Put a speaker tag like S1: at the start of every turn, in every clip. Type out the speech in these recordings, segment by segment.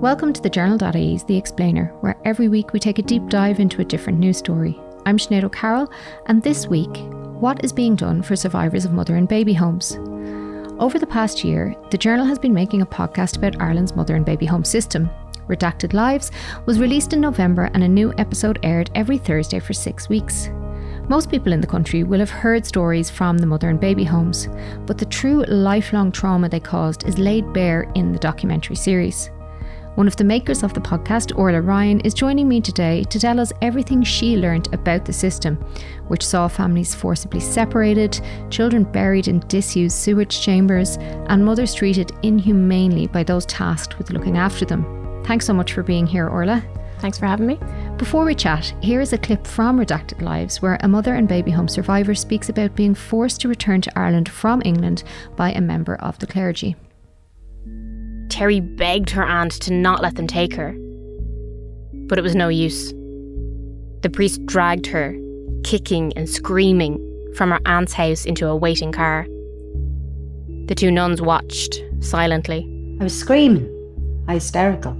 S1: Welcome to the Journal.ie's The Explainer, where every week we take a deep dive into a different news story. I'm Sinead O'Carroll, and this week, what is being done for survivors of mother and baby homes? Over the past year, the Journal has been making a podcast about Ireland's mother and baby home system. Redacted Lives was released in November, and a new episode aired every Thursday for six weeks. Most people in the country will have heard stories from the mother and baby homes, but the true lifelong trauma they caused is laid bare in the documentary series. One of the makers of the podcast, Orla Ryan, is joining me today to tell us everything she learned about the system, which saw families forcibly separated, children buried in disused sewage chambers, and mothers treated inhumanely by those tasked with looking after them. Thanks so much for being here, Orla.
S2: Thanks for having me.
S1: Before we chat, here is a clip from Redacted Lives where a mother and baby home survivor speaks about being forced to return to Ireland from England by a member of the clergy.
S2: Terry begged her aunt to not let them take her. But it was no use. The priest dragged her, kicking and screaming, from her aunt's house into a waiting car. The two nuns watched silently.
S3: I was screaming, hysterical,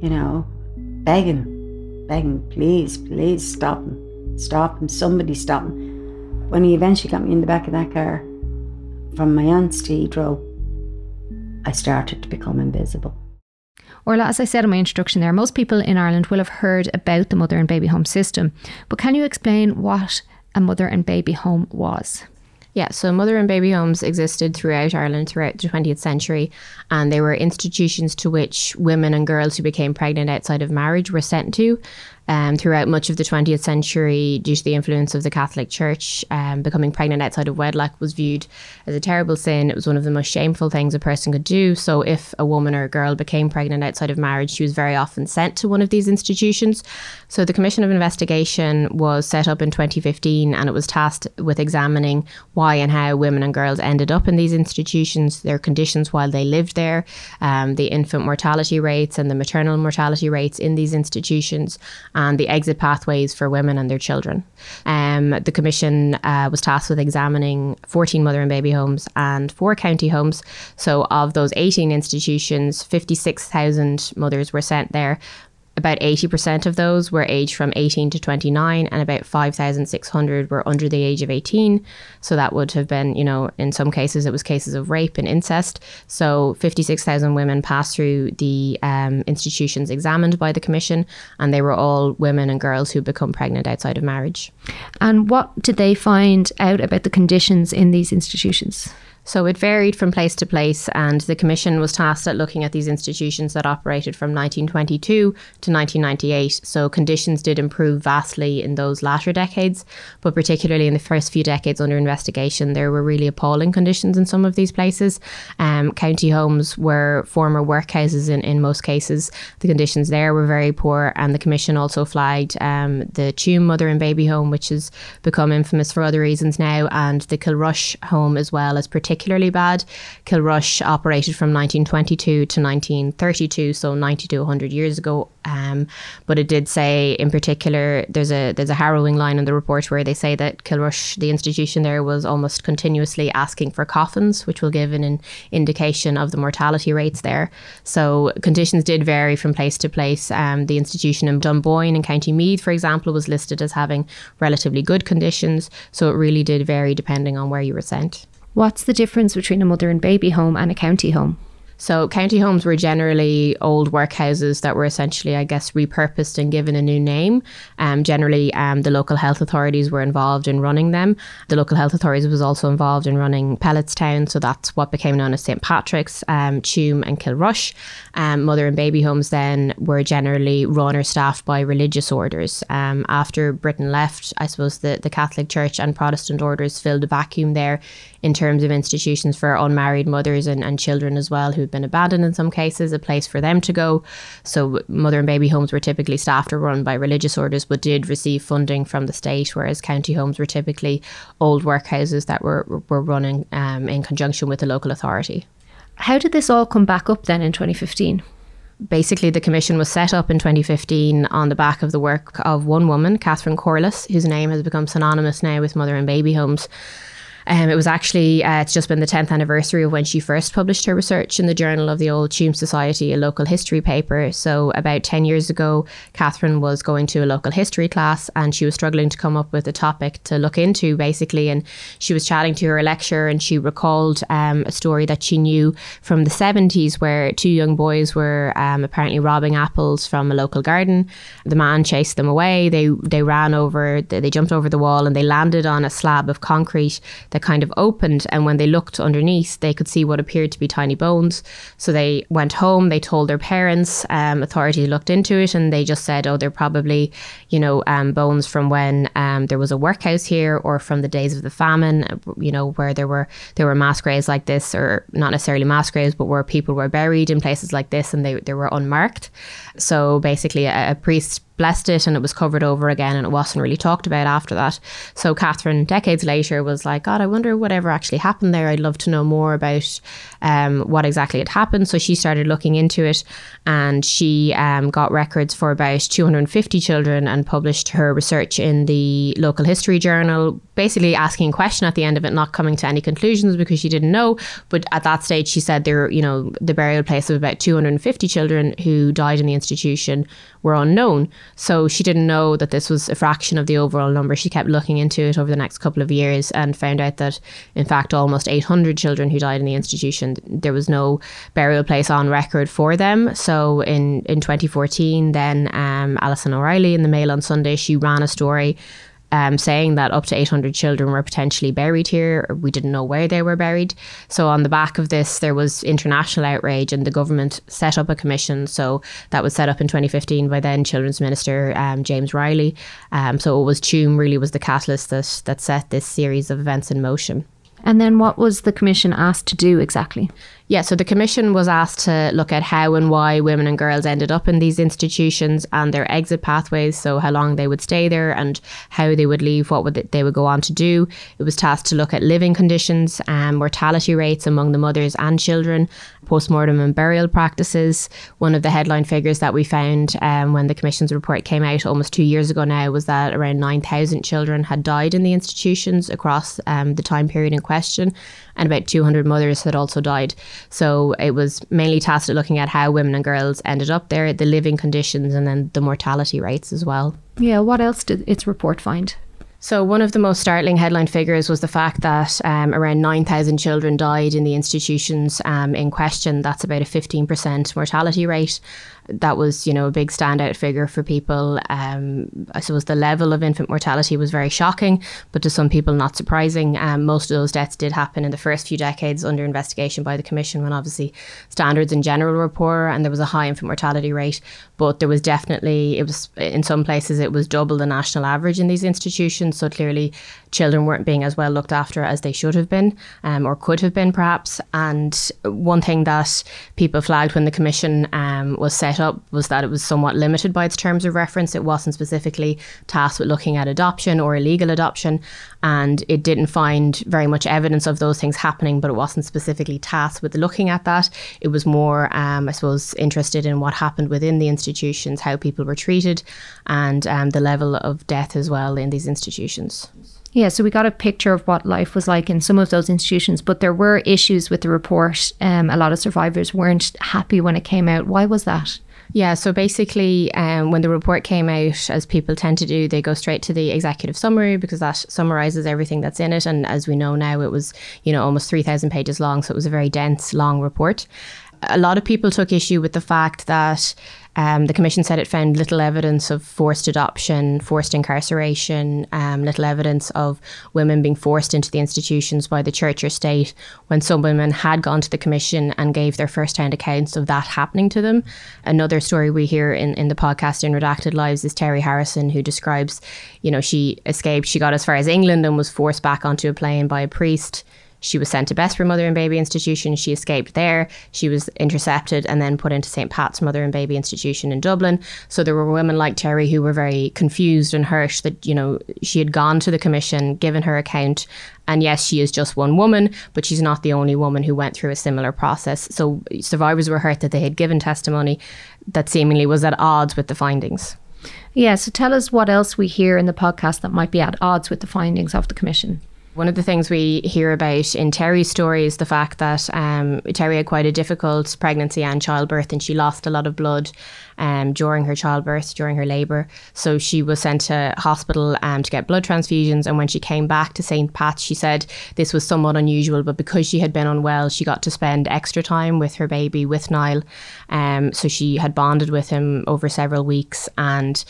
S3: you know, begging, begging, please, please stop him, stop him, somebody stop him. When he eventually got me in the back of that car from my aunt's to Heathrow, I started to become invisible.
S1: Orla, as I said in my introduction there, most people in Ireland will have heard about the mother and baby home system. But can you explain what a mother and baby home was?
S2: Yeah, so mother and baby homes existed throughout Ireland throughout the 20th century, and they were institutions to which women and girls who became pregnant outside of marriage were sent to um, throughout much of the 20th century, due to the influence of the Catholic Church, um, becoming pregnant outside of wedlock was viewed as a terrible sin. It was one of the most shameful things a person could do. So, if a woman or a girl became pregnant outside of marriage, she was very often sent to one of these institutions. So, the Commission of Investigation was set up in 2015 and it was tasked with examining why and how women and girls ended up in these institutions, their conditions while they lived there, um, the infant mortality rates and the maternal mortality rates in these institutions and the exit pathways for women and their children. Um, the Commission uh, was tasked with examining 14 mother and baby homes and four county homes. So, of those 18 institutions, 56,000 mothers were sent there, about 80% of those were aged from 18 to 29 and about 5600 were under the age of 18 so that would have been you know in some cases it was cases of rape and incest. So 56000 women passed through the um, institutions examined by the commission and they were all women and girls who become pregnant outside of marriage.
S1: And what did they find out about the conditions in these institutions
S2: so it varied from place to place, and the Commission was tasked at looking at these institutions that operated from 1922 to 1998. So conditions did improve vastly in those latter decades, but particularly in the first few decades under investigation, there were really appalling conditions in some of these places. Um, county homes were former workhouses in, in most cases. The conditions there were very poor, and the Commission also flagged um, the Tuam Mother and Baby Home, which has become infamous for other reasons now, and the Kilrush Home as well as particularly particularly bad. Kilrush operated from 1922 to 1932, so 90 to 100 years ago. Um, but it did say, in particular, there's a there's a harrowing line in the report where they say that Kilrush, the institution there, was almost continuously asking for coffins, which will give an, an indication of the mortality rates there. So conditions did vary from place to place. Um, the institution in Dunboyne in County Meath, for example, was listed as having relatively good conditions. So it really did vary depending on where you were sent.
S1: What's the difference between a mother and baby home and a county home?
S2: So county homes were generally old workhouses that were essentially, I guess, repurposed and given a new name. Um, generally, um, the local health authorities were involved in running them. The local health authorities was also involved in running Pelletstown, so that's what became known as St Patrick's, um, Tuam and Kilrush. Um, mother and baby homes then were generally run or staffed by religious orders. Um, after Britain left, I suppose the, the Catholic Church and Protestant orders filled a vacuum there in terms of institutions for unmarried mothers and, and children as well who'd been abandoned in some cases, a place for them to go. So mother and baby homes were typically staffed or run by religious orders but did receive funding from the state, whereas county homes were typically old workhouses that were, were running um, in conjunction with the local authority.
S1: How did this all come back up then in 2015?
S2: basically the commission was set up in 2015 on the back of the work of one woman, Catherine Corless, whose name has become synonymous now with mother and baby homes. Um, it was actually, uh, it's just been the 10th anniversary of when she first published her research in the Journal of the Old Tuam Society, a local history paper. So, about 10 years ago, Catherine was going to a local history class and she was struggling to come up with a topic to look into, basically. And she was chatting to her lecturer and she recalled um, a story that she knew from the 70s where two young boys were um, apparently robbing apples from a local garden. The man chased them away. They, they ran over, they, they jumped over the wall and they landed on a slab of concrete that kind of opened. And when they looked underneath, they could see what appeared to be tiny bones. So they went home, they told their parents, um, authorities looked into it, and they just said, oh, they're probably, you know, um, bones from when um, there was a workhouse here or from the days of the famine, you know, where there were there were mass graves like this, or not necessarily mass graves, but where people were buried in places like this and they, they were unmarked. So basically, a, a priest blessed it and it was covered over again and it wasn't really talked about after that. So Catherine, decades later, was like, God, I wonder whatever actually happened there. I'd love to know more about um, what exactly had happened. So she started looking into it and she um, got records for about 250 children and published her research in the local history journal, basically asking a question at the end of it, not coming to any conclusions because she didn't know. But at that stage, she said there, you know, the burial place of about 250 children who died in the institution were unknown. So she didn't know that this was a fraction of the overall number. She kept looking into it over the next couple of years and found out that, in fact, almost 800 children who died in the institution, there was no burial place on record for them. So in, in 2014, then um, Alison O'Reilly in the Mail on Sunday, she ran a story um, saying that up to 800 children were potentially buried here. We didn't know where they were buried. So, on the back of this, there was international outrage, and the government set up a commission. So, that was set up in 2015 by then Children's Minister um, James Reilly. Um, so, it was Tuam really was the catalyst that, that set this series of events in motion.
S1: And then, what was the commission asked to do exactly?
S2: Yeah, so the commission was asked to look at how and why women and girls ended up in these institutions and their exit pathways, so how long they would stay there and how they would leave, what would they would go on to do. It was tasked to look at living conditions and mortality rates among the mothers and children, postmortem and burial practices. One of the headline figures that we found um, when the commission's report came out almost two years ago now was that around 9,000 children had died in the institutions across um, the time period in question, and about 200 mothers had also died. So it was mainly tasked at looking at how women and girls ended up there, the living conditions, and then the mortality rates as well.
S1: Yeah, what else did its report find?
S2: So, one of the most startling headline figures was the fact that um, around 9,000 children died in the institutions um, in question. That's about a 15% mortality rate that was, you know, a big standout figure for people. Um, I suppose the level of infant mortality was very shocking, but to some people not surprising. Um, most of those deaths did happen in the first few decades under investigation by the Commission when obviously standards in general were poor and there was a high infant mortality rate. But there was definitely, it was in some places, it was double the national average in these institutions. So clearly, children weren't being as well looked after as they should have been um, or could have been, perhaps. And one thing that people flagged when the Commission um, was set set up was that it was somewhat limited by its terms of reference. It wasn't specifically tasked with looking at adoption or illegal adoption, and it didn't find very much evidence of those things happening, but it wasn't specifically tasked with looking at that. It was more, um, I suppose, interested in what happened within the institutions, how people were treated, and um, the level of death as well in these institutions.
S1: Yeah, so we got a picture of what life was like in some of those institutions, but there were issues with the report. Um, a lot of survivors weren't happy when it came out. Why was that?
S2: Yeah, so basically, um, when the report came out, as people tend to do, they go straight to the executive summary because that summarizes everything that's in it. And as we know now, it was, you know, almost 3,000 pages long. So it was a very dense, long report. A lot of people took issue with the fact that um, the Commission said it found little evidence of forced adoption, forced incarceration, um, little evidence of women being forced into the institutions by the church or state when some women had gone to the Commission and gave their first hand accounts of that happening to them. Another story we hear in, in the podcast in Redacted Lives is Terry Harrison, who describes, you know, she escaped, she got as far as England and was forced back onto a plane by a priest she was sent to Bessborough Mother and Baby Institution. She escaped there. She was intercepted and then put into St. Pat's Mother and Baby Institution in Dublin. So there were women like Terry who were very confused and hurt that, you know, she had gone to the commission, given her account, and yes, she is just one woman, but she's not the only woman who went through a similar process. So survivors were hurt that they had given testimony that seemingly was at odds with the findings.
S1: Yeah, so tell us what else we hear in the podcast that might be at odds with the findings of the commission.
S2: One of the things we hear about in Terry's story is the fact that um, Terry had quite a difficult pregnancy and childbirth, and she lost a lot of blood um, during her childbirth, during her labour. So she was sent to hospital um, to get blood transfusions. And when she came back to St. Pat's, she said this was somewhat unusual, but because she had been unwell, she got to spend extra time with her baby, with Niall. Um, so she had bonded with him over several weeks and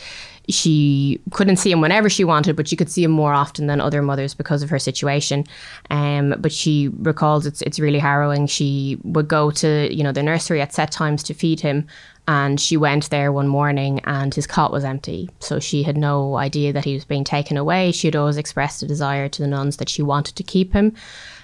S2: she couldn't see him whenever she wanted, but she could see him more often than other mothers because of her situation. Um, but she recalls it's it's really harrowing. She would go to you know the nursery at set times to feed him, and she went there one morning and his cot was empty. So she had no idea that he was being taken away. She had always expressed a desire to the nuns that she wanted to keep him.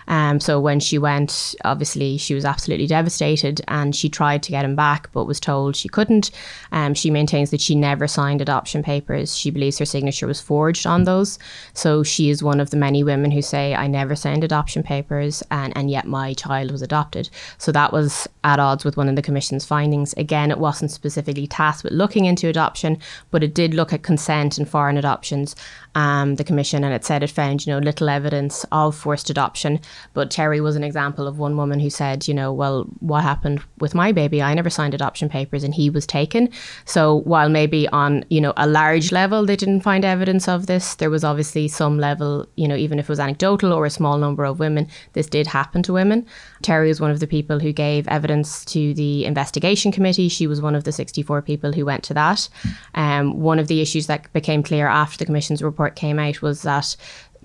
S2: Um, so when she went, obviously she was absolutely devastated and she tried to get him back but was told she couldn't. Um, she maintains that she never signed adoption papers. She believes her signature was forged on those. So she is one of the many women who say, I never signed adoption papers and, and yet my child was adopted. So that was at odds with one of the Commission's findings. Again, it wasn't specifically tasked with looking into adoption, but it did look at consent and foreign adoptions um, the commission, and it said it found you know little evidence of forced adoption. But Terry was an example of one woman who said, you know, well, what happened with my baby? I never signed adoption papers, and he was taken. So while maybe on you know a large level they didn't find evidence of this, there was obviously some level, you know, even if it was anecdotal or a small number of women, this did happen to women. Terry was one of the people who gave evidence to the investigation committee. She was one of the 64 people who went to that. Um, one of the issues that became clear after the commission's report came out was that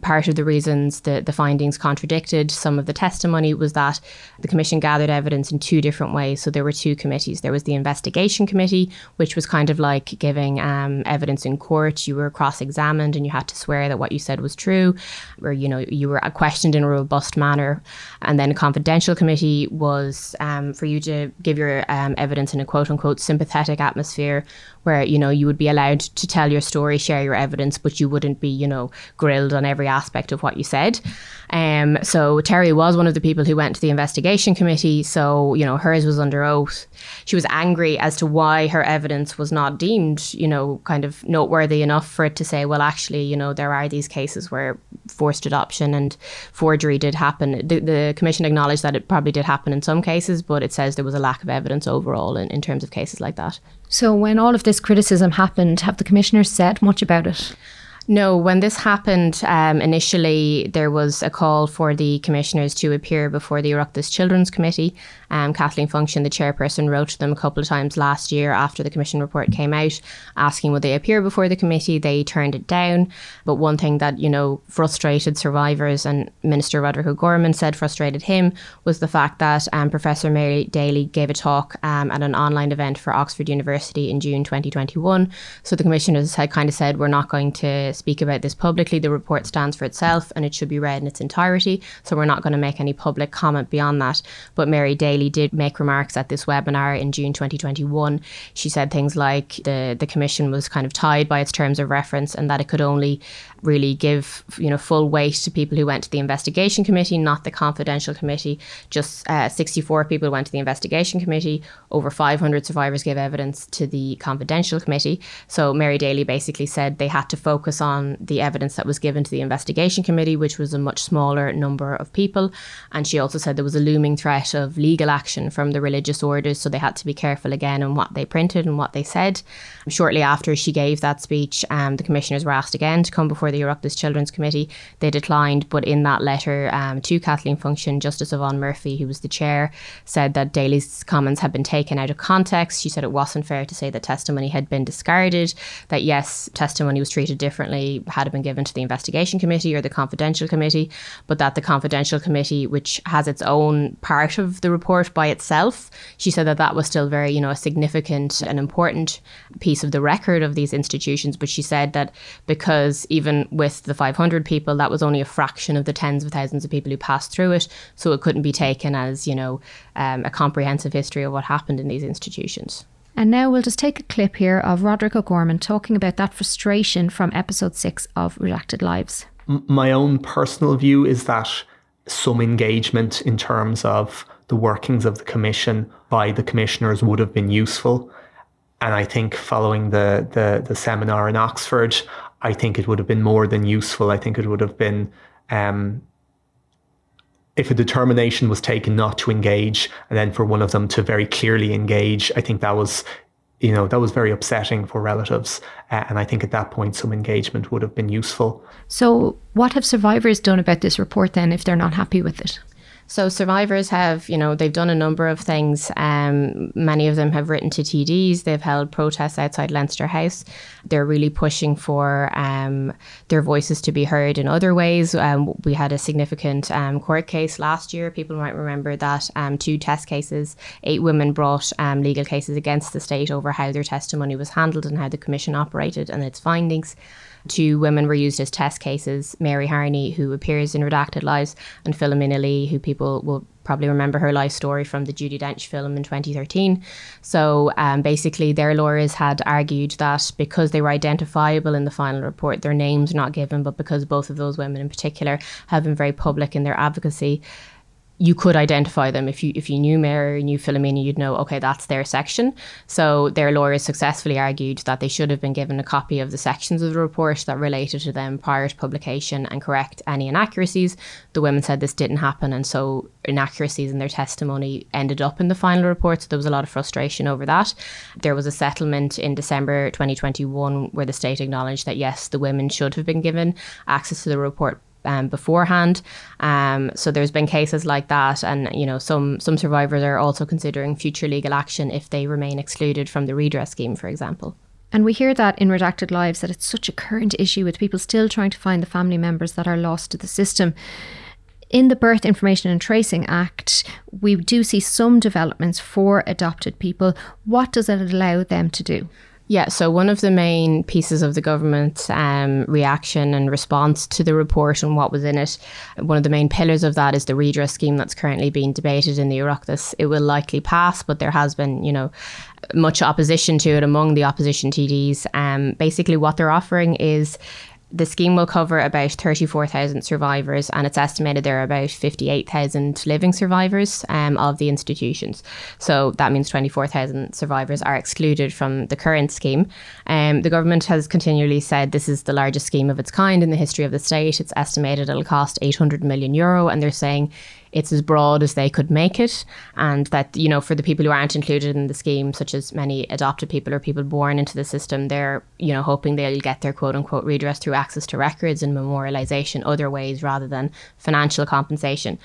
S2: part of the reasons that the findings contradicted some of the testimony was that the commission gathered evidence in two different ways. So there were two committees. There was the investigation committee, which was kind of like giving um, evidence in court. You were cross-examined and you had to swear that what you said was true, or you know you were questioned in a robust manner. And then a confidential committee was um, for you to give your um, evidence in a quote-unquote sympathetic atmosphere, where you know you would be allowed to tell your story, share your evidence, but you wouldn't be you know grilled on every aspect of what you said. Um, so Terry was one of the people who went to the investigation committee. So you know hers was under oath. She was angry as to why her evidence was not deemed you know kind of noteworthy enough for it to say, well, actually, you know there are these cases where forced adoption and forgery did happen. The, the commission acknowledged that it probably did happen in some cases, but it says there was a lack of evidence overall in, in terms of cases like that.
S1: So, when all of this criticism happened, have the commissioners said much about it?
S2: No, when this happened um, initially, there was a call for the commissioners to appear before the Oireachtas Children's Committee. Um, Kathleen Funchion, the chairperson, wrote to them a couple of times last year after the commission report came out, asking would they appear before the committee. They turned it down. But one thing that you know frustrated survivors and Minister Roderick O'Gorman said frustrated him was the fact that um, Professor Mary Daly gave a talk um, at an online event for Oxford University in June 2021. So the commissioners had kind of said we're not going to speak about this publicly. The report stands for itself and it should be read in its entirety. So we're not going to make any public comment beyond that. But Mary Daly did make remarks at this webinar in June 2021. She said things like the, the commission was kind of tied by its terms of reference and that it could only really give you know full weight to people who went to the investigation committee, not the confidential committee. Just uh, 64 people went to the investigation committee. Over 500 survivors gave evidence to the confidential committee. So Mary Daly basically said they had to focus on the evidence that was given to the investigation committee, which was a much smaller number of people. And she also said there was a looming threat of legal action from the religious orders, so they had to be careful again on what they printed and what they said. Shortly after she gave that speech, um, the commissioners were asked again to come before the Oireachtas Children's Committee. They declined, but in that letter um, to Kathleen Funchion, Justice Yvonne Murphy, who was the chair, said that Daly's comments had been taken out of context. She said it wasn't fair to say that testimony had been discarded, that yes, testimony was treated differently had been given to the investigation committee or the confidential committee, but that the confidential committee, which has its own part of the report by itself, she said that that was still very, you know, a significant and important piece of the record of these institutions. But she said that because even with the 500 people, that was only a fraction of the tens of thousands of people who passed through it. So it couldn't be taken as, you know, um, a comprehensive history of what happened in these institutions.
S1: And now we'll just take a clip here of Roderick O'Gorman talking about that frustration from episode six of Redacted Lives.
S4: My own personal view is that some engagement in terms of the workings of the commission by the commissioners would have been useful. And I think following the, the, the seminar in Oxford, I think it would have been more than useful. I think it would have been um, if a determination was taken not to engage and then for one of them to very clearly engage, I think that was, you know, that was very upsetting for relatives. Uh, and I think at that point, some engagement would have been useful.
S1: So, what have survivors done about this report then if they're not happy with it?
S2: So survivors have, you know, they've done a number of things. Um, many of them have written to TDs. They've held protests outside Leinster House. They're really pushing for um, their voices to be heard in other ways. Um, we had a significant um, court case last year. People might remember that um, two test cases, eight women brought um, legal cases against the state over how their testimony was handled and how the commission operated and its findings. Two women were used as test cases Mary Harney, who appears in Redacted Lives, and Philomena Lee, who people will probably remember her life story from the Judi Dench film in 2013. So um, basically, their lawyers had argued that because they were identifiable in the final report, their names are not given, but because both of those women in particular have been very public in their advocacy, you could identify them if you if you knew Mary, knew Philomena, you'd know okay that's their section. So their lawyers successfully argued that they should have been given a copy of the sections of the report that related to them prior to publication and correct any inaccuracies. The women said this didn't happen, and so inaccuracies in their testimony ended up in the final report. So there was a lot of frustration over that. There was a settlement in December 2021 where the state acknowledged that yes, the women should have been given access to the report um, beforehand. Um, so there's been cases like that, and you know some some survivors are also considering future legal action if they remain excluded from the redress scheme, for example.
S1: And we hear that in Redacted Lives that it's such a current issue with people still trying to find the family members that are lost to the system. In the Birth Information and Tracing Act, we do see some developments for adopted people. What does it allow them to do?
S2: Yeah, so one of the main pieces of the government's um, reaction and response to the report and what was in it, one of the main pillars of that is the redress scheme that's currently being debated in the Oireachtas. It will likely pass, but there has been, you know, much opposition to it among the opposition TDs. Um, basically, what they're offering is the scheme will cover about 34,000 survivors, and it's estimated there are about 58,000 living survivors um, of the institutions. So that means 24,000 survivors are excluded from the current scheme. Um, the government has continually said this is the largest scheme of its kind in the history of the state. It's estimated it'll cost 800 million euro, and they're saying it's as broad as they could make it and that you know for the people who aren't included in the scheme such as many adopted people or people born into the system they're you know hoping they'll get their quote unquote redress through access to records and memorialization other ways rather than financial compensation.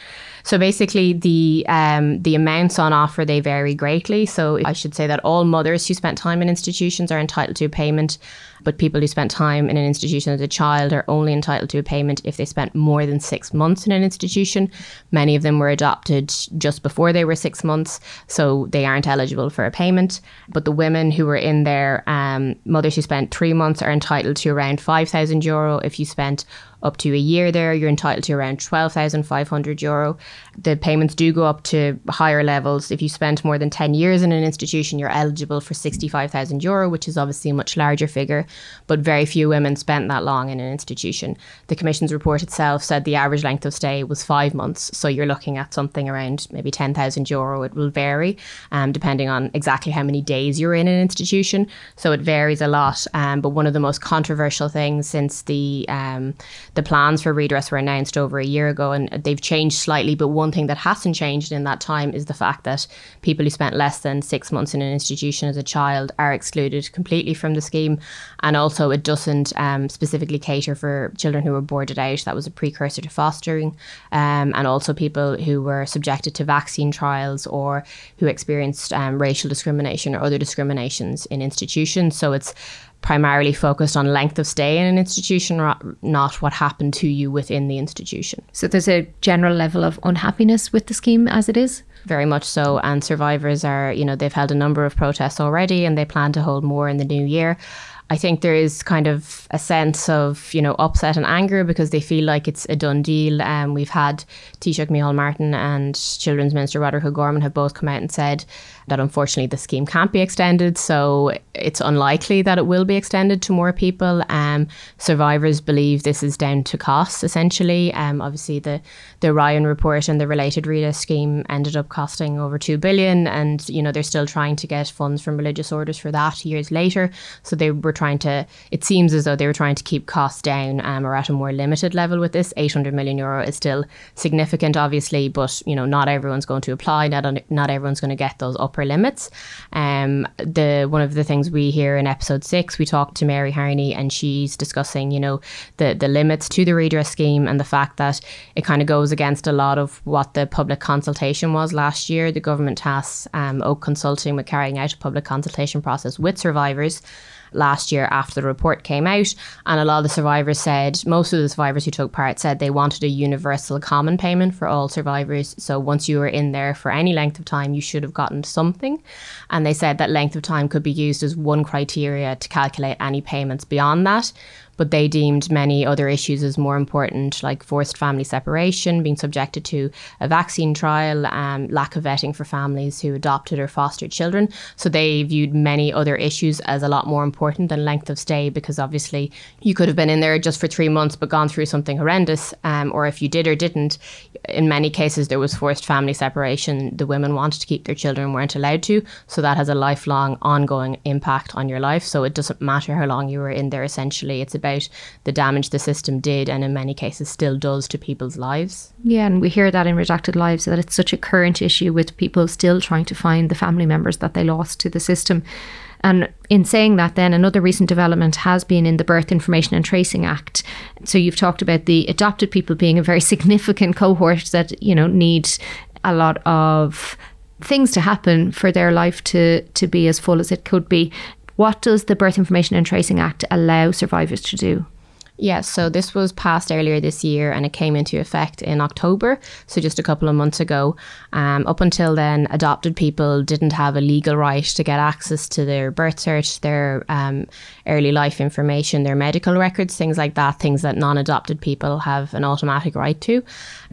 S2: So basically the um, the amounts on offer they vary greatly. So I should say that all mothers who spent time in institutions are entitled to payment but people who spent time in an institution as a child are only entitled to a payment if they spent more than six months in an institution. Many of them were adopted just before they were six months, so they aren't eligible for a payment. But the women who were in there, um, mothers who spent three months, are entitled to around 5,000 euro. If you spent up to a year there, you're entitled to around 12,500 euro. The payments do go up to higher levels. If you spend more than 10 years in an institution, you're eligible for 65,000 euro, which is obviously a much larger figure, but very few women spent that long in an institution. The Commission's report itself said the average length of stay was five months. So you're looking at something around maybe 10,000 euro. It will vary um, depending on exactly how many days you're in an institution. So it varies a lot. Um, but one of the most controversial things since the um, the plans for redress were announced over a year ago and they've changed slightly. But one thing that hasn't changed in that time is the fact that people who spent less than six months in an institution as a child are excluded completely from the scheme. And also, it doesn't um, specifically cater for children who were boarded out. That was a precursor to fostering. Um, and also, people who were subjected to vaccine trials or who experienced um, racial discrimination or other discriminations in institutions. So it's primarily focused on length of stay in an institution, not what happened to you within the institution.
S1: So there's a general level of unhappiness with the scheme as it is?
S2: Very much so. And survivors are, you know, they've held a number of protests already and they plan to hold more in the new year. I think there is kind of a sense of, you know, upset and anger because they feel like it's a done deal. Um, we've had Taoiseach Micheál Martin and Children's Minister Roderick O'Gorman have both come out and said that unfortunately the scheme can't be extended. So it's unlikely that it will be extended to more people. Um, survivors believe this is down to costs, essentially. Um, obviously, the, the Ryan report and the related RETA scheme ended up costing over 2 billion. And, you know, they're still trying to get funds from religious orders for that years later. So they were were trying to, it seems as though they were trying to keep costs down um, or at a more limited level with this. 800 million euro is still significant, obviously, but you know, not everyone's going to apply. Not, not everyone's going to get those upper limits. Um, the One of the things we hear in episode six, we talked to Mary Harney and she's discussing, you know, the, the limits to the redress scheme and the fact that it kind of goes against a lot of what the public consultation was last year. The government tasks um, Oak Consulting with carrying out a public consultation process with survivors last year after the report came out. And a lot of the survivors said, most of the survivors who took part said they wanted a universal common payment for all survivors. So once you were in there for any length of time, you should have gotten something. And they said that length of time could be used as one criteria to calculate any payments beyond that but they deemed many other issues as more important, like forced family separation, being subjected to a vaccine trial, um, lack of vetting for families who adopted or fostered children. So they viewed many other issues as a lot more important than length of stay, because obviously you could have been in there just for three months but gone through something horrendous, um, or if you did or didn't, in many cases there was forced family separation. The women wanted to keep their children, weren't allowed to, so that has a lifelong, ongoing impact on your life. So it doesn't matter how long you were in there. Essentially, it's about the damage the system did and in many cases still does to people's lives.
S1: Yeah, and we hear that in Redacted Lives that it's such a current issue with people still trying to find the family members that they lost to the system. And in saying that, then another recent development has been in the Birth Information and Tracing Act. So you've talked about the adopted people being a very significant cohort that, you know, need a lot of things to happen for their life to to be as full as it could be. What does the Birth Information and Tracing Act allow survivors to do?
S2: Yes, so this was passed earlier this year and it came into effect in October, so just a couple of months ago. Um, up until then, adopted people didn't have a legal right to get access to their birth cert, their um, early life information, their medical records, things like that, things that non adopted people have an automatic right to.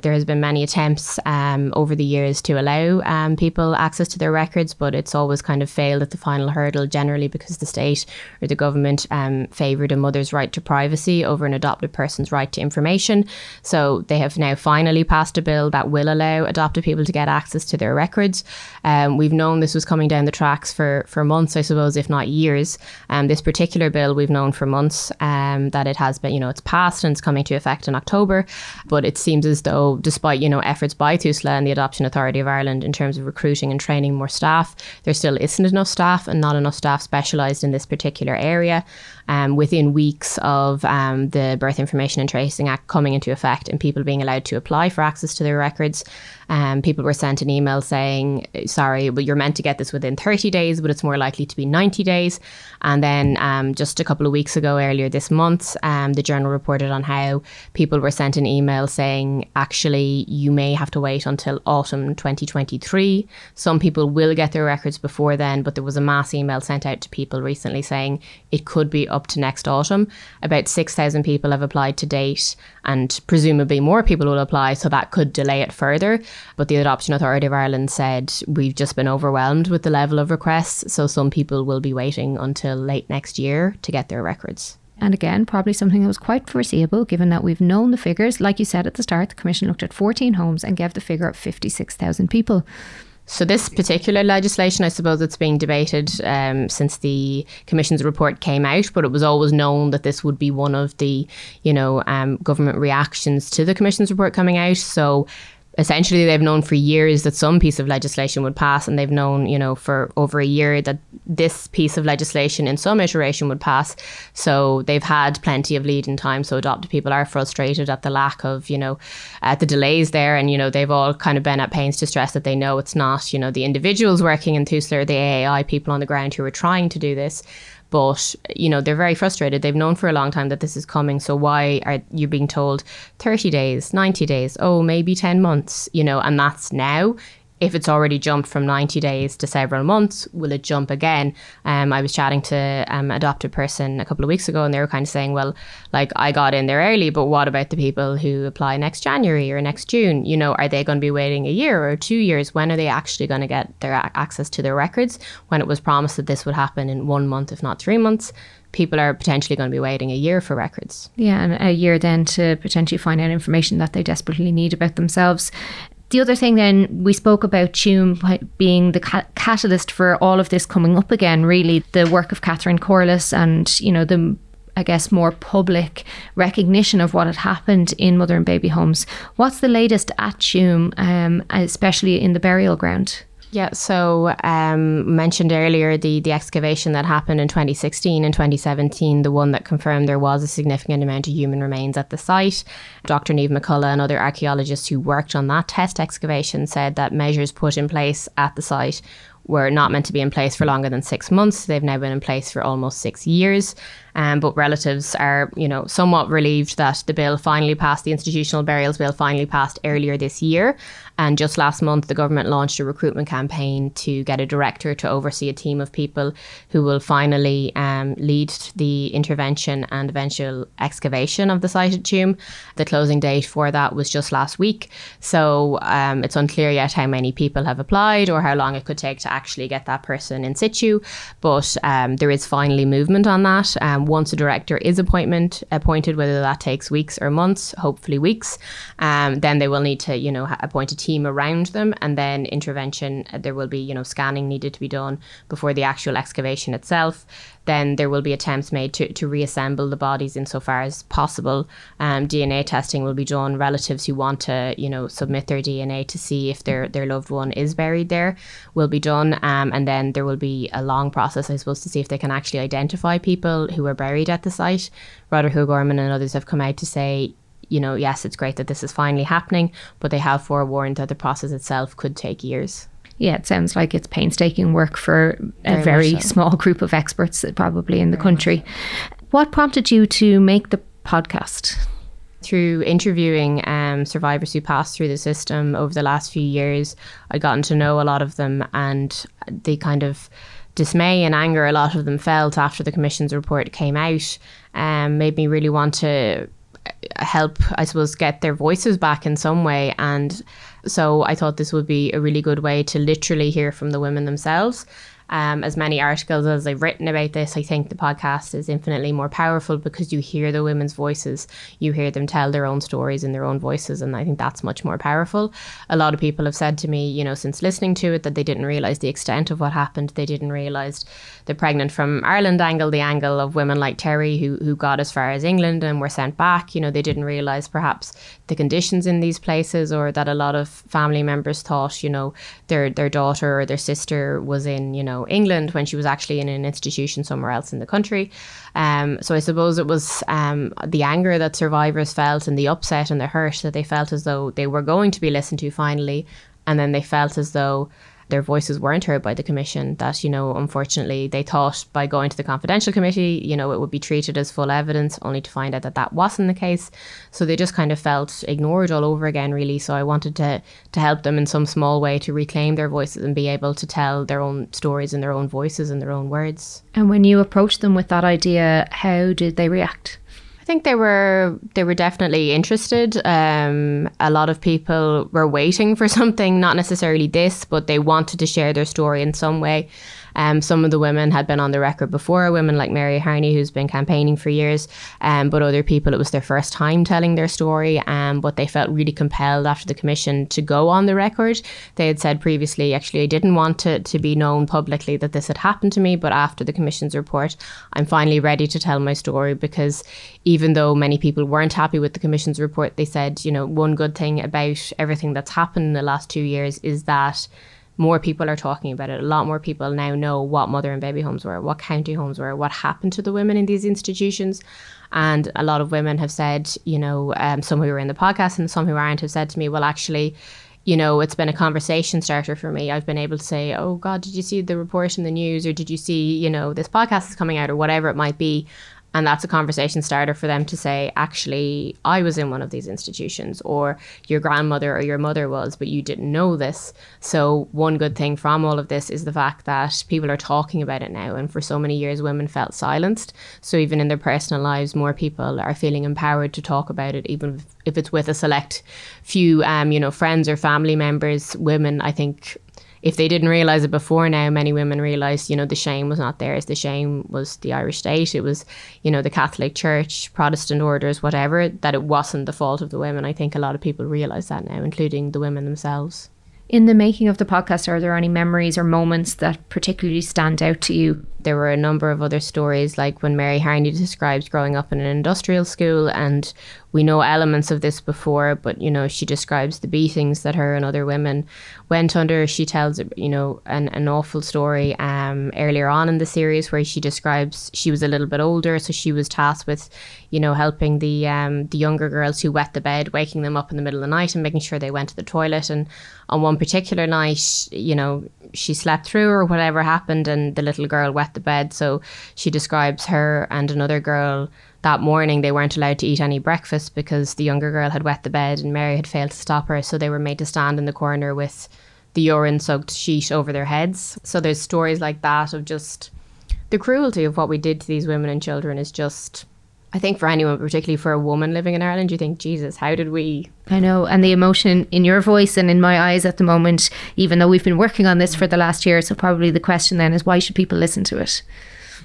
S2: There has been many attempts um, over the years to allow um, people access to their records, but it's always kind of failed at the final hurdle, generally because the state or the government um, favoured a mother's right to privacy over an adopted person's right to information. So they have now finally passed a bill that will allow adopted people to get access to their records. Um, we've known this was coming down the tracks for, for months, I suppose, if not years. Um, this particular bill we've known for months um, that it has been, you know, it's passed and it's coming to effect in October. But it seems as though, despite, you know, efforts by TUSLA and the Adoption Authority of Ireland in terms of recruiting and training more staff, there still isn't enough staff and not enough staff specialised in this particular area um, within weeks of um, the Birth Information and Tracing Act coming into effect and people being allowed to apply for access to their records. Um, people were sent an email saying, sorry, but you're meant to get this within 30 days, but it's more likely to be 90 days. And then um, just a couple of weeks ago, earlier this month, um, the journal reported on how people were sent an email saying, actually, you may have to wait until autumn 2023. Some people will get their records before then, but there was a mass email sent out to people recently saying it could be up to next autumn. About 6,000 people have applied to date, and presumably more people will apply, so that could delay it further. But the Adoption Authority of Ireland said we've just been overwhelmed with the level of requests, so some people will be waiting until late next year to get their records.
S1: And again, probably something that was quite foreseeable given that we've known the figures. Like you said at the start, the Commission looked at 14 homes and gave the figure of 56,000 people.
S2: So this particular legislation, I suppose, it's being debated um, since the Commission's report came out, but it was always known that this would be one of the, you know, um, government reactions to the Commission's report coming out. So essentially they've known for years that some piece of legislation would pass and they've known you know for over a year that this piece of legislation in some iteration would pass. So they've had plenty of lead in time so adopted people are frustrated at the lack of you know at the delays there. And you know they've all kind of been at pains to stress that they know it's not you know the individuals working in TUSLA the AAI people on the ground who are trying to do this but you know they're very frustrated. They've known for a long time that this is coming so why are you being told 30 days 90 days oh maybe 10 months you know and that's now if it's already jumped from 90 days to several months, will it jump again? Um, I was chatting to um, adopted person a couple of weeks ago and they were kind of saying, well, like I got in there early, but what about the people who apply next January or next June? You know, are they going to be waiting a year or two years? When are they actually going to get their a- access to their records? When it was promised that this would happen in one month, if not three months, people are potentially going to be waiting a year for records.
S1: Yeah, and a year then to potentially find out information that they desperately need about themselves The other thing, then, we spoke about Tuam being the ca- catalyst for all of this coming up again. Really, the work of Catherine Corless and you know the I guess, more public recognition of what had happened in mother and baby homes. What's the latest at Tuam, um, especially in the burial ground?
S2: Yeah, so um, mentioned earlier the the excavation that happened in 2016 and 2017, the one that confirmed there was a significant amount of human remains at the site. Dr. Niamh McCullagh and other archaeologists who worked on that test excavation said that measures put in place at the site were not meant to be in place for longer than six months. They've now been in place for almost six years. Um, but relatives are, you know, somewhat relieved that the bill finally passed, the institutional burials bill finally passed earlier this year. And just last month, the government launched a recruitment campaign to get a director to oversee a team of people who will finally um, lead the intervention and eventual excavation of the site at Tuam. The closing date for that was just last week. So um, it's unclear yet how many people have applied or how long it could take to actually get that person in situ. But um, there is finally movement on that. Um, once a director is appointment appointed, whether that takes weeks or months, hopefully weeks, um, then they will need to, you know, appoint a team around them, and then intervention. Uh, there will be, you know, scanning needed to be done before the actual excavation itself. Then there will be attempts made to, to reassemble the bodies insofar as possible. Um, DNA testing will be done. Relatives who want to, you know, submit their DNA to see if their their loved one is buried there will be done. Um, and then there will be a long process, I suppose, to see if they can actually identify people who are buried at the site. Roderick O'Gorman and others have come out to say, you know, yes, it's great that this is finally happening, but they have forewarned that the process itself could take years.
S1: Yeah, it sounds like it's painstaking work for a very, very so. small group of experts, probably in the very country. What prompted you to make the podcast?
S2: Through interviewing um, survivors who passed through the system over the last few years, I'd gotten to know a lot of them, and the kind of dismay and anger a lot of them felt after the Commission's report came out um, made me really want to help, I suppose, get their voices back in some way. And so I thought this would be a really good way to literally hear from the women themselves um, as many articles as I've written about this, I think the podcast is infinitely more powerful because you hear the women's voices, you hear them tell their own stories in their own voices, and I think that's much more powerful. A lot of people have said to me, you know, since listening to it, that they didn't realize the extent of what happened. They didn't realize the pregnant from Ireland angle, the angle of women like Terry who who got as far as England and were sent back. You know, they didn't realize perhaps the conditions in these places, or that a lot of family members thought, you know, their their daughter or their sister was in, you know England when she was actually in an institution somewhere else in the country. Um, so I suppose it was um, the anger that survivors felt and the upset and the hurt that they felt as though they were going to be listened to finally. And then they felt as though their voices weren't heard by the commission that you know unfortunately they thought by going to the confidential committee you know it would be treated as full evidence only to find out that that wasn't the case. So they just kind of felt ignored all over again really. So i wanted to to help them in some small way to reclaim their voices and be able to tell their own stories in their own voices and their own words.
S1: And when you approached them with that idea how did they react
S2: think they were they were definitely interested. Um, a lot of people were waiting for something, not necessarily this, but they wanted to share their story in some way. Um, some of the women had been on the record before, women like Mary Harney, who's been campaigning for years, um, but other people, it was their first time telling their story, um, but they felt really compelled after the commission to go on the record. They had said previously, actually, I didn't want to, to be known publicly that this had happened to me, but after the commission's report, I'm finally ready to tell my story because even though many people weren't happy with the commission's report, they said, you know, one good thing about everything that's happened in the last two years is that more people are talking about it. A lot more people now know what mother and baby homes were, what county homes were, what happened to the women in these institutions. And a lot of women have said, you know, um, some who were in the podcast and some who aren't have said to me, well, actually, you know, it's been a conversation starter for me. I've been able to say, oh, God, did you see the report in the news? Or did you see, you know, this podcast is coming out or whatever it might be? And that's a conversation starter for them to say, actually, I was in one of these institutions, or your grandmother or your mother was, but you didn't know this. So, one good thing from all of this is the fact that people are talking about it now. And for so many years, women felt silenced. So, even in their personal lives, more people are feeling empowered to talk about it, even if it's with a select few, um, you know, friends or family members. Women, I think, if they didn't realize it before now, many women realize, you know, the shame was not theirs. The shame was the Irish state. It was, you know, the Catholic Church, Protestant orders, whatever, that it wasn't the fault of the women. I think a lot of people realize that now, including the women themselves.
S1: In the making of the podcast, are there any memories or moments that particularly stand out to you?
S2: There were a number of other stories, like when Mary Harney describes growing up in an industrial school and we know elements of this before, but you know, she describes the beatings that her and other women went under. She tells, you know, an, an awful story um, earlier on in the series where she describes she was a little bit older, so she was tasked with, you know, helping the um, the younger girls who wet the bed, waking them up in the middle of the night and making sure they went to the toilet. And on one particular night, you know, she slept through or whatever happened, and the little girl wet the bed. So she describes her and another girl that morning they weren't allowed to eat any breakfast because the younger girl had wet the bed and Mary had failed to stop her. So they were made to stand in the corner with the urine soaked sheet over their heads. So there's stories like that of just the cruelty of what we did to these women and children is just I think for anyone, particularly for a woman living in Ireland, you think, Jesus, how did we?
S1: I know. And the emotion in your voice and in my eyes at the moment, even though we've been working on this for the last year. So, probably the question then is why should people listen to it?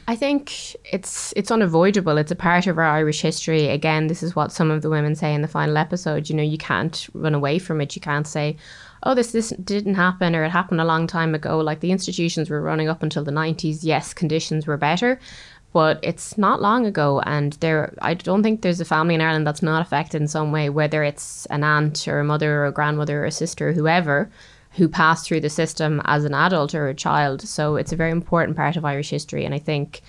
S2: I think it's it's unavoidable. It's a part of our Irish history. Again, this is what some of the women say in the final episode. You know, you can't run away from it. You can't say, "Oh, this this didn't happen," or "It happened a long time ago." Like the institutions were running up until the nineties. Yes, conditions were better, but it's not long ago. And there, I don't think there's a family in Ireland that's not affected in some way, whether it's an aunt or a mother or a grandmother or a sister, or whoever who passed through the system as an adult or a child. So it's a very important part of Irish history. And I think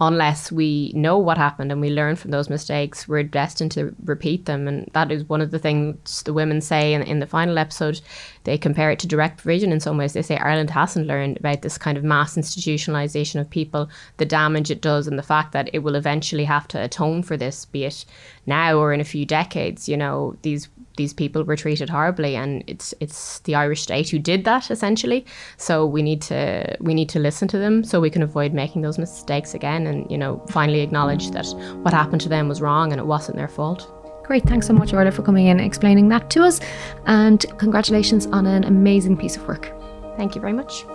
S2: unless we know what happened and we learn from those mistakes, we're destined to repeat them. And that is one of the things the women say in, in the final episode. They compare it to direct provision in some ways. They say Ireland hasn't learned about this kind of mass institutionalization of people, the damage it does, and the fact that it will eventually have to atone for this, be it now or in a few decades. You know, these these people were treated horribly and it's it's the Irish state who did that essentially so we need to we need to listen to them so we can avoid making those mistakes again and you know finally acknowledge that what happened to them was wrong and it wasn't their fault
S1: Great, thanks so much, Orla, for coming in and explaining that to us. And congratulations on an amazing piece of work.
S2: Thank you very much.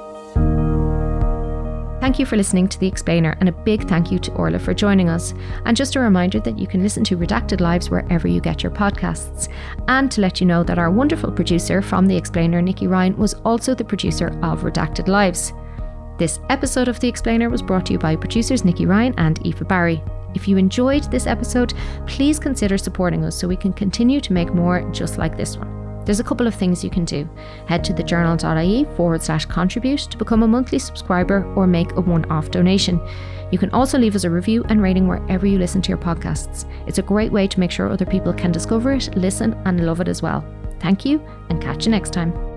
S1: Thank you for listening to The Explainer, and a big thank you to Orla for joining us. And just a reminder that you can listen to Redacted Lives wherever you get your podcasts. And to let you know that our wonderful producer from The Explainer, Nikki Ryan, was also the producer of Redacted Lives. This episode of The Explainer was brought to you by producers Nikki Ryan and Aoife Barry. If you enjoyed this episode, please consider supporting us so we can continue to make more just like this one. There's a couple of things you can do. Head to thejournal.ie forward slash contribute to become a monthly subscriber or make a one off donation. You can also leave us a review and rating wherever you listen to your podcasts. It's a great way to make sure other people can discover it, listen, and love it as well. Thank you, and catch you next time.